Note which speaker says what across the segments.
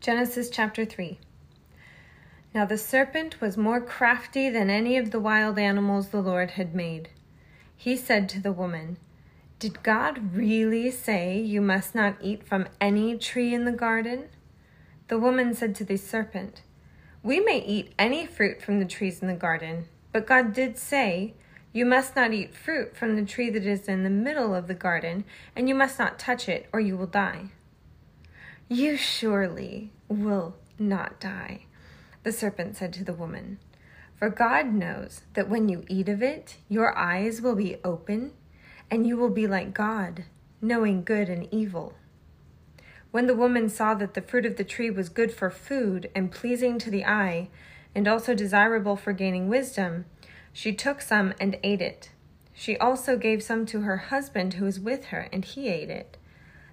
Speaker 1: Genesis chapter 3. Now the serpent was more crafty than any of the wild animals the Lord had made. He said to the woman, Did God really say you must not eat from any tree in the garden? The woman said to the serpent, We may eat any fruit from the trees in the garden, but God did say, You must not eat fruit from the tree that is in the middle of the garden, and you must not touch it, or you will die. You surely will not die, the serpent said to the woman. For God knows that when you eat of it, your eyes will be open, and you will be like God, knowing good and evil. When the woman saw that the fruit of the tree was good for food and pleasing to the eye, and also desirable for gaining wisdom, she took some and ate it. She also gave some to her husband who was with her, and he ate it.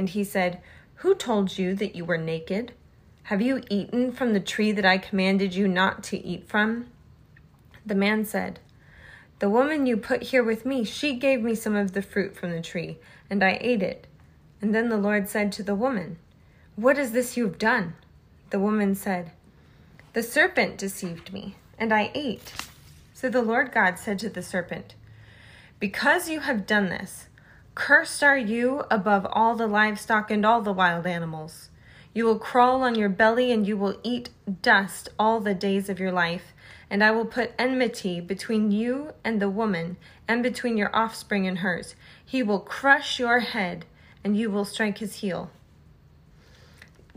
Speaker 1: And he said, Who told you that you were naked? Have you eaten from the tree that I commanded you not to eat from? The man said, The woman you put here with me, she gave me some of the fruit from the tree, and I ate it. And then the Lord said to the woman, What is this you have done? The woman said, The serpent deceived me, and I ate. So the Lord God said to the serpent, Because you have done this, Cursed are you above all the livestock and all the wild animals. You will crawl on your belly and you will eat dust all the days of your life. And I will put enmity between you and the woman, and between your offspring and hers. He will crush your head, and you will strike his heel.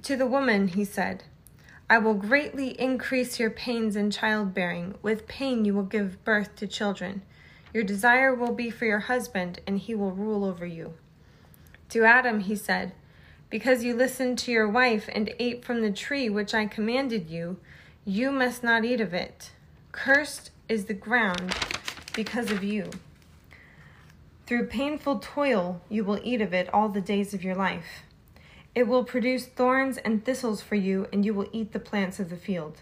Speaker 1: To the woman, he said, I will greatly increase your pains in childbearing. With pain, you will give birth to children. Your desire will be for your husband, and he will rule over you. To Adam he said, Because you listened to your wife and ate from the tree which I commanded you, you must not eat of it. Cursed is the ground because of you. Through painful toil you will eat of it all the days of your life. It will produce thorns and thistles for you, and you will eat the plants of the field.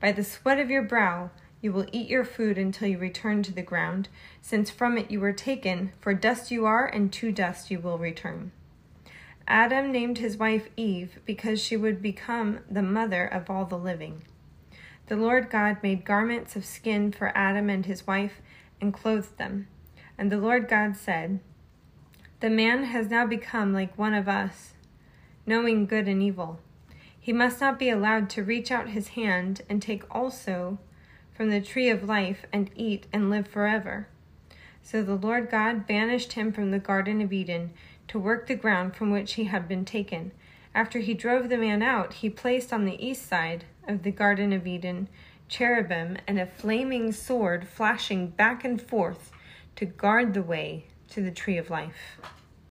Speaker 1: By the sweat of your brow, you will eat your food until you return to the ground, since from it you were taken, for dust you are, and to dust you will return. Adam named his wife Eve because she would become the mother of all the living. The Lord God made garments of skin for Adam and his wife and clothed them. And the Lord God said, The man has now become like one of us, knowing good and evil. He must not be allowed to reach out his hand and take also from the tree of life and eat and live forever. So the Lord God banished him from the Garden of Eden to work the ground from which he had been taken. After he drove the man out, he placed on the east side of the Garden of Eden cherubim and a flaming sword flashing back and forth to guard the way to the tree of life.